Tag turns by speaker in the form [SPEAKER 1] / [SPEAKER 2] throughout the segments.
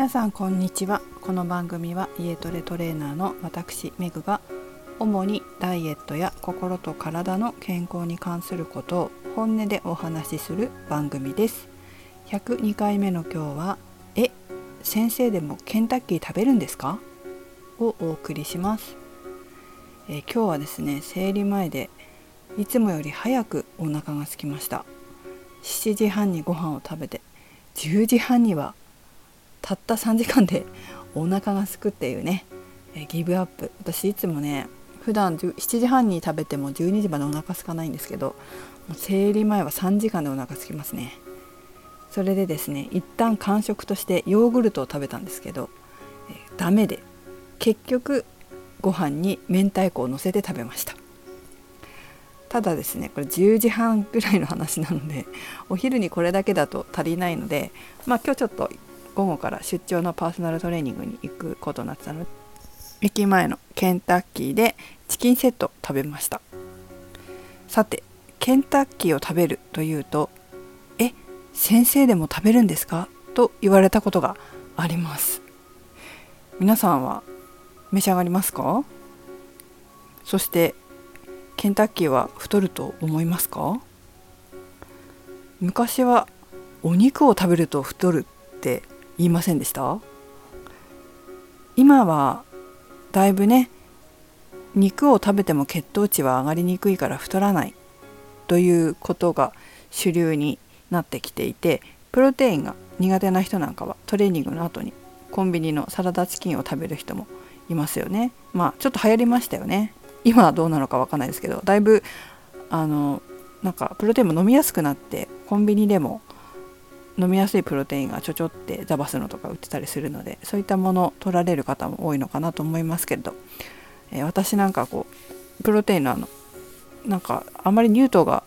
[SPEAKER 1] 皆さんこんにちは。この番組は家トレトレーナーの私メグが主にダイエットや心と体の健康に関することを本音でお話しする番組です。102回目の今日はえ先生でもケンタッキー食べるんですか？をお送りします。え今日はですね生理前でいつもより早くお腹が空きました。7時半にご飯を食べて10時半にはたった3時間でお腹がすくっていうねえギブアップ。私いつもね普段7時半に食べても12時までお腹空かないんですけど生理前は3時間でお腹空きますね。それでですね一旦間食としてヨーグルトを食べたんですけど、えー、ダメで結局ご飯に明太子をのせて食べました。ただですねこれ10時半ぐらいの話なのでお昼にこれだけだと足りないのでまあ今日ちょっと午後から出張のパーソナルトレーニングに行くことになってたの。で駅前のケンタッキーでチキンセット食べました。さてケンタッキーを食べるというと「え先生でも食べるんですか?」と言われたことがあります。皆さんは召し上がりますか？そしてケンタッキーは太ると思いますか？昔はお肉を食べると太るって言いませんでした？今はだいぶね肉を食べても血糖値は上がりにくいから太らない。ということが主流になってきていてプロテインが苦手な人なんかはトレーニングの後にコンビニのサラダチキンを食べる人もいますよね。まあちょっと流行りましたよね。今はどうなのかわかんないですけどだいぶあのなんかプロテインも飲みやすくなってコンビニでも飲みやすいプロテインがちょちょってザバスのとか売ってたりするのでそういったものを取られる方も多いのかなと思いますけれど、えー、私なんかこうプロテインのあのなんかあまり乳糖が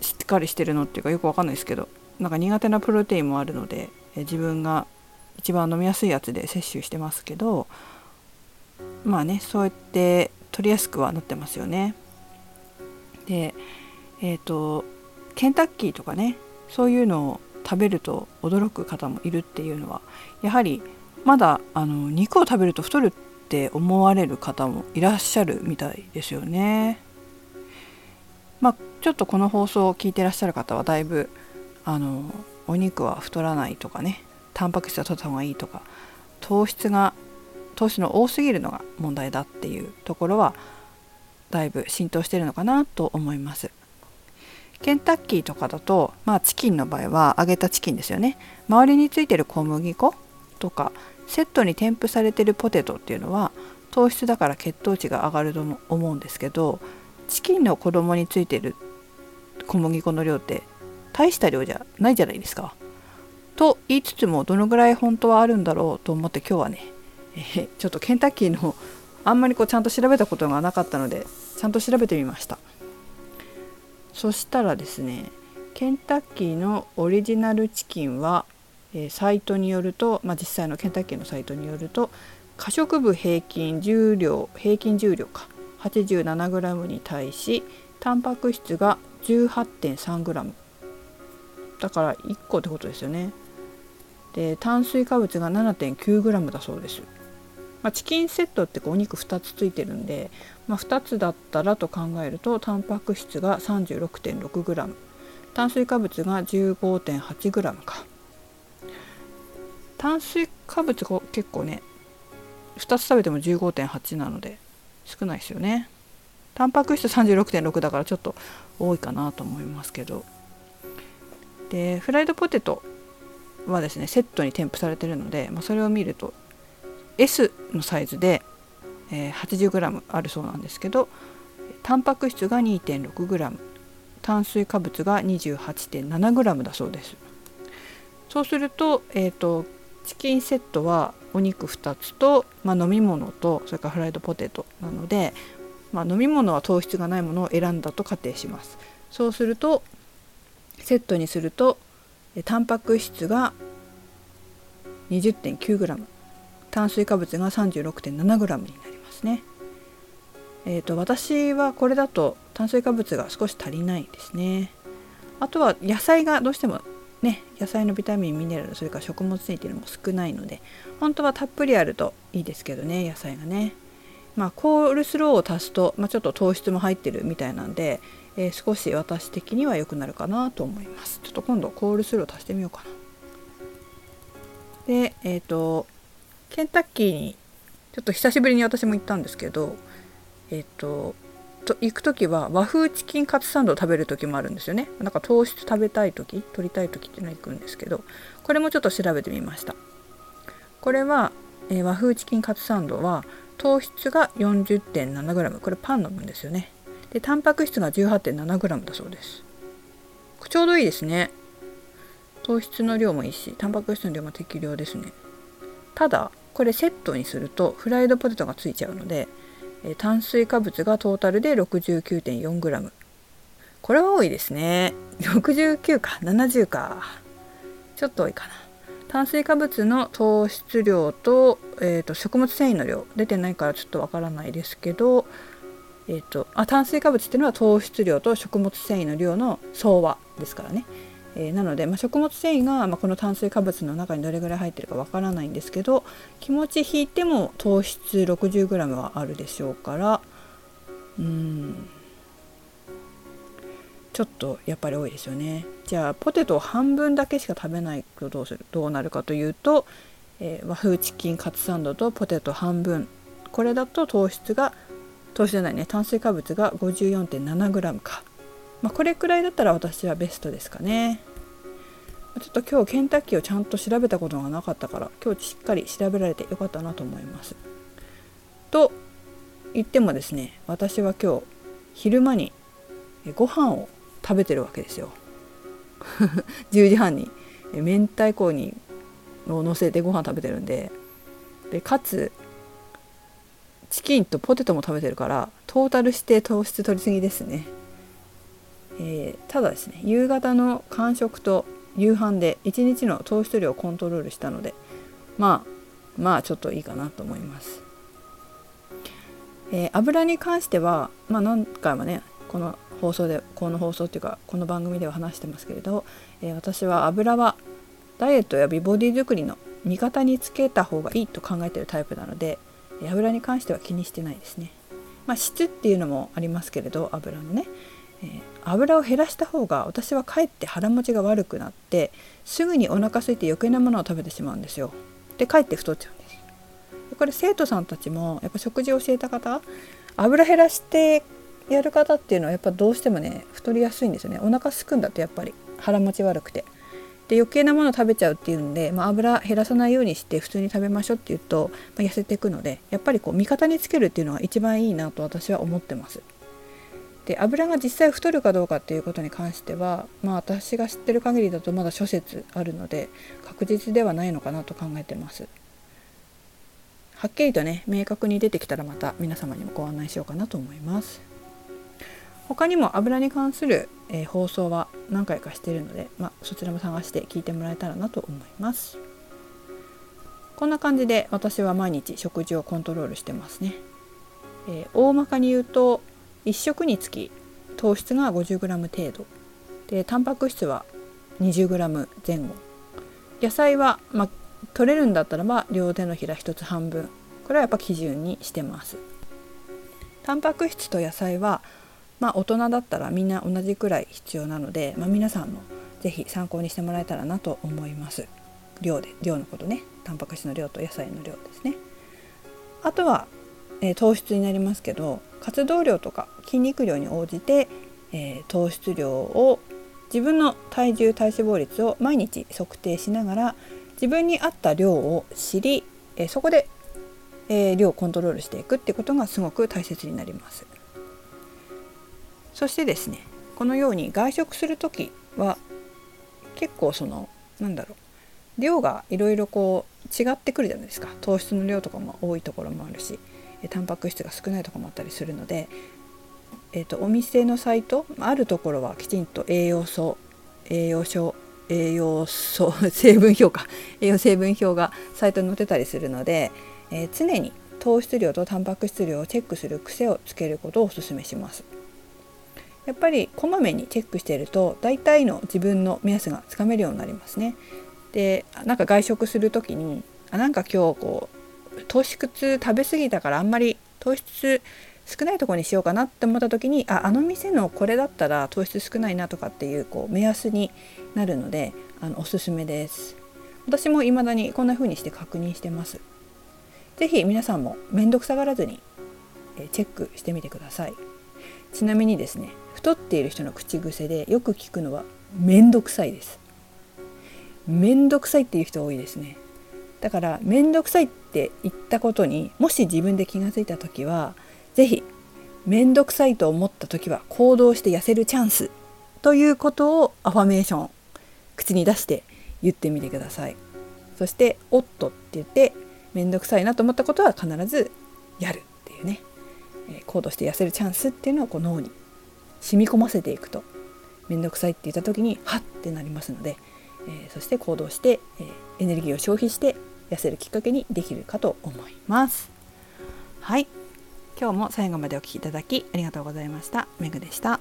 [SPEAKER 1] しっかりしてるのっていうかよくわかんないですけどなんか苦手なプロテインもあるので、えー、自分が一番飲みやすいやつで摂取してますけどまあねそうやって取りやすくはなってますよね。でえっ、ー、とケンタッキーとかねそういうのを食べると驚く方もいるっていうのはやはりまだあの肉を食べると太るって思われる方もいらっしゃるみたいですよね。まあ、ちょっとこの放送を聞いてらっしゃる方はだいぶあのお肉は太らないとかねタンパク質は取った方がいいとか糖質が糖質の多すぎるのが問題だっていうところはだいぶ浸透してるのかなと思います。ケンタッキーとかだと、まあ、チキンの場合は揚げたチキンですよね周りについてる小麦粉とかセットに添付されてるポテトっていうのは糖質だから血糖値が上がると思うんですけどチキンの子供についてる小麦粉の量って大した量じゃないじゃないですか。と言いつつもどのぐらい本当はあるんだろうと思って今日はね、えー、ちょっとケンタッキーのあんまりこうちゃんと調べたことがなかったのでちゃんと調べてみました。そしたらですねケンタッキーのオリジナルチキンは、えー、サイトによると、まあ、実際のケンタッキーのサイトによると可食部平均重量平均重量か 87g に対しタンパク質が 18.3g だから1個ってことですよね。で炭水化物が 7.9g だそうです、まあ、チキンセットってお肉2つついてるんでまあ、2つだったらと考えるとタンパク質が 36.6g 炭水化物が 15.8g か。炭水化物が結構ね2つ食べても15.8なので少ないですよね。タンパク質36.6だからちょっと多いかなと思いますけど。でフライドポテトはですねセットに添付されてるので、まあ、それを見ると S のサイズでえー、80g あるそうなんですけどタンパク質が 2.6g 炭水化物が 28.7g だそうです。そうすると,、えーと、チキンセットはお肉2つと、まあ、飲み物とそれからフライドポテトなので、まあ、飲み物は糖質がないものを選んだと仮定します。そうするとセットにするとタンパク質が 20.9g 炭水化物が 36.7g になります。ね。えーと、私はこれだと炭水化物が少し足りないですね。あとは野菜がどうしてもね野菜のビタミンミネラルそれから食物繊維っていうのも少ないので本当はたっぷりあるといいですけどね野菜がね。まあ、コールスローを足すと、まあ、ちょっと糖質も入ってるみたいなんで、えー、少し私的には良くなるかなと思います。ちょっと今度コールスロー足してみようかな。で、えっ、ー、とケンタッキーにちょっと久しぶりに私も行ったんですけど、えっ、とと行く時は和風チキンカツサンドを食べる時もあるんですよね。なんか糖質食べたい時取りたい時っていうのは行くんですけどこれもちょっと調べてみました。これは、えー、和風チキンカツサンドは糖質が 40.7g これパンの分ですよね。でタンパク質が 18.7g だそうです。ちょうどいいですね。糖質の量もいいしタンパク質の量も適量ですね。ただこれセットにするとフライドポテトがついちゃうのでえ炭水化物がトータルで 69.4g これは多いですね。69か70か。ちょっと多いかな。炭水化物の糖質量と,、えーと、食物繊維の量。出てないからちょっとわからないですけど、えーと、あ炭水化物っていうのは糖質量と食物繊維の量の相和ですからね。えー、なので、まあ、食物繊維が、まあ、この炭水化物の中にどれぐらい入ってるかわからないんですけど気持ち引いても糖質 60g はあるでしょうからうん。ちょっとやっぱり多いですよね。じゃあポテトを半分だけしか食べないとどうするどうなるかというと、えー、和風チキンカツサンドとポテト半分。これだと糖質が糖質じゃないね炭水化物が 54.7g か。まあ、これくらいだったら私はベストですかね。ちょっと今日ケンタッキーをちゃんと調べたことがなかったから今日しっかり調べられてよかったなと思います。と言ってもですね私は今日昼間にご飯を食べてるわけですよ。10時半に明太子にを乗せてご飯食べてるんででかつチキンとポテトも食べてるからトータルして糖質取りすぎですね。えー、ただですね夕方の間食と夕飯で1日の糖質量をコントロールしたのでまあまあちょっといいかなと思います、えー、油に関してはまあ何回もねこの放送でこの放送っていうかこの番組では話してますけれど、えー、私は油はダイエットや美ボディ作りの味方につけた方がいいと考えてるタイプなので油に関しては気にしてないですね。まあ質っていうのもありますけれど油のね。え、油を減らした方が私はかえって腹持ちが悪くなってすぐにお腹空いて余計なものを食べてしまうんですよ。でかえって太っちゃうんです。これ生徒さんたちもやっぱ食事を教えた方油減らしてやる方っていうのはやっぱどうしてもね太りやすいんですよねお腹すくんだとやっぱり腹持ち悪くてで余計なもの食べちゃうっていうんで、まあ、油減らさないようにして普通に食べましょうって言うと、まあ、痩せていくのでやっぱりこう味方につけるっていうのが一番いいなと私は思ってます。で油が実際太るかどうかっていうことに関してはまあ私が知ってる限りだとまだ諸説あるので確実ではないのかなと考えてます。はっきりとね明確に出てきたらまた皆様にもご案内しようかなと思います。他にも油に関する、えー、放送は何回かしてるので、まあ、そちらも探して聞いてもらえたらなと思います。こんな感じで私は毎日食事をコントロールしてますね、えー、大まかに言うと1食につき糖質が 50g 程度。でタンパク質は 20g 前後。野菜は、まあ、取れるんだったらば両手のひら1つ半分。これはやっぱ基準にしてます。タンパク質と野菜はまあ大人だったらみんな同じくらい必要なので、まあ、皆さんも是非参考にしてもらえたらなと思います。量で量のことね。タンパク質の量と野菜の量ですね。あとはえー、糖質になりますけど活動量とか筋肉量に応じて、えー、糖質量を自分の体重体脂肪率を毎日測定しながら自分に合った量を知り、えー、そこで、え量をコントロールしていくってことがすごく大切になります。そしてですねこのように外食する時は結構そのなんだろう量がいろいろこう違ってくるじゃないですか糖質の量とかも多いところもあるしタンパク質が少ないとこもあったりするので、えーと、お店のサイトあるところはきちんと栄養素栄養素栄養素成分表か栄養成分表がサイトに載ってたりするので、えー、常に糖質量とタンパク質量をチェックする癖をつけることをお勧めします。やっぱりこまめにチェックしていると大体の自分の目安がつかめるようになりますね。でなんか外食する時にあなんか今日こう糖質食べ過ぎたからあんまり糖質少ないとこにしようかなって思った時にああの店のこれだったら糖質少ないなとかっていうこう目安になるのであのおすすめです。私も未だにこんな風にして確認してます。是非皆さんも面倒くさがらずにチェックしてみてください。ちなみにですね太っている人の口癖でよく聞くのは面倒くさいです。面倒くさいっていう人多いですね。だから面倒くさいって言ったことにもし自分で気が付いた時は是非面倒くさいと思った時は行動して痩せるチャンスということをアファメーション口に出して言ってみてください。そして「おっと」って言って面倒くさいなと思ったことは必ずやるっていうね。行動して痩せるチャンスっていうのをこう脳に染み込ませていくと面倒くさいって言った時にハッってなりますので、えー、そして行動して、えー、エネルギーを消費して痩せるきっかけにできるかと思います。はい。今日も最後までお聴きいただきありがとうございました。めぐでした。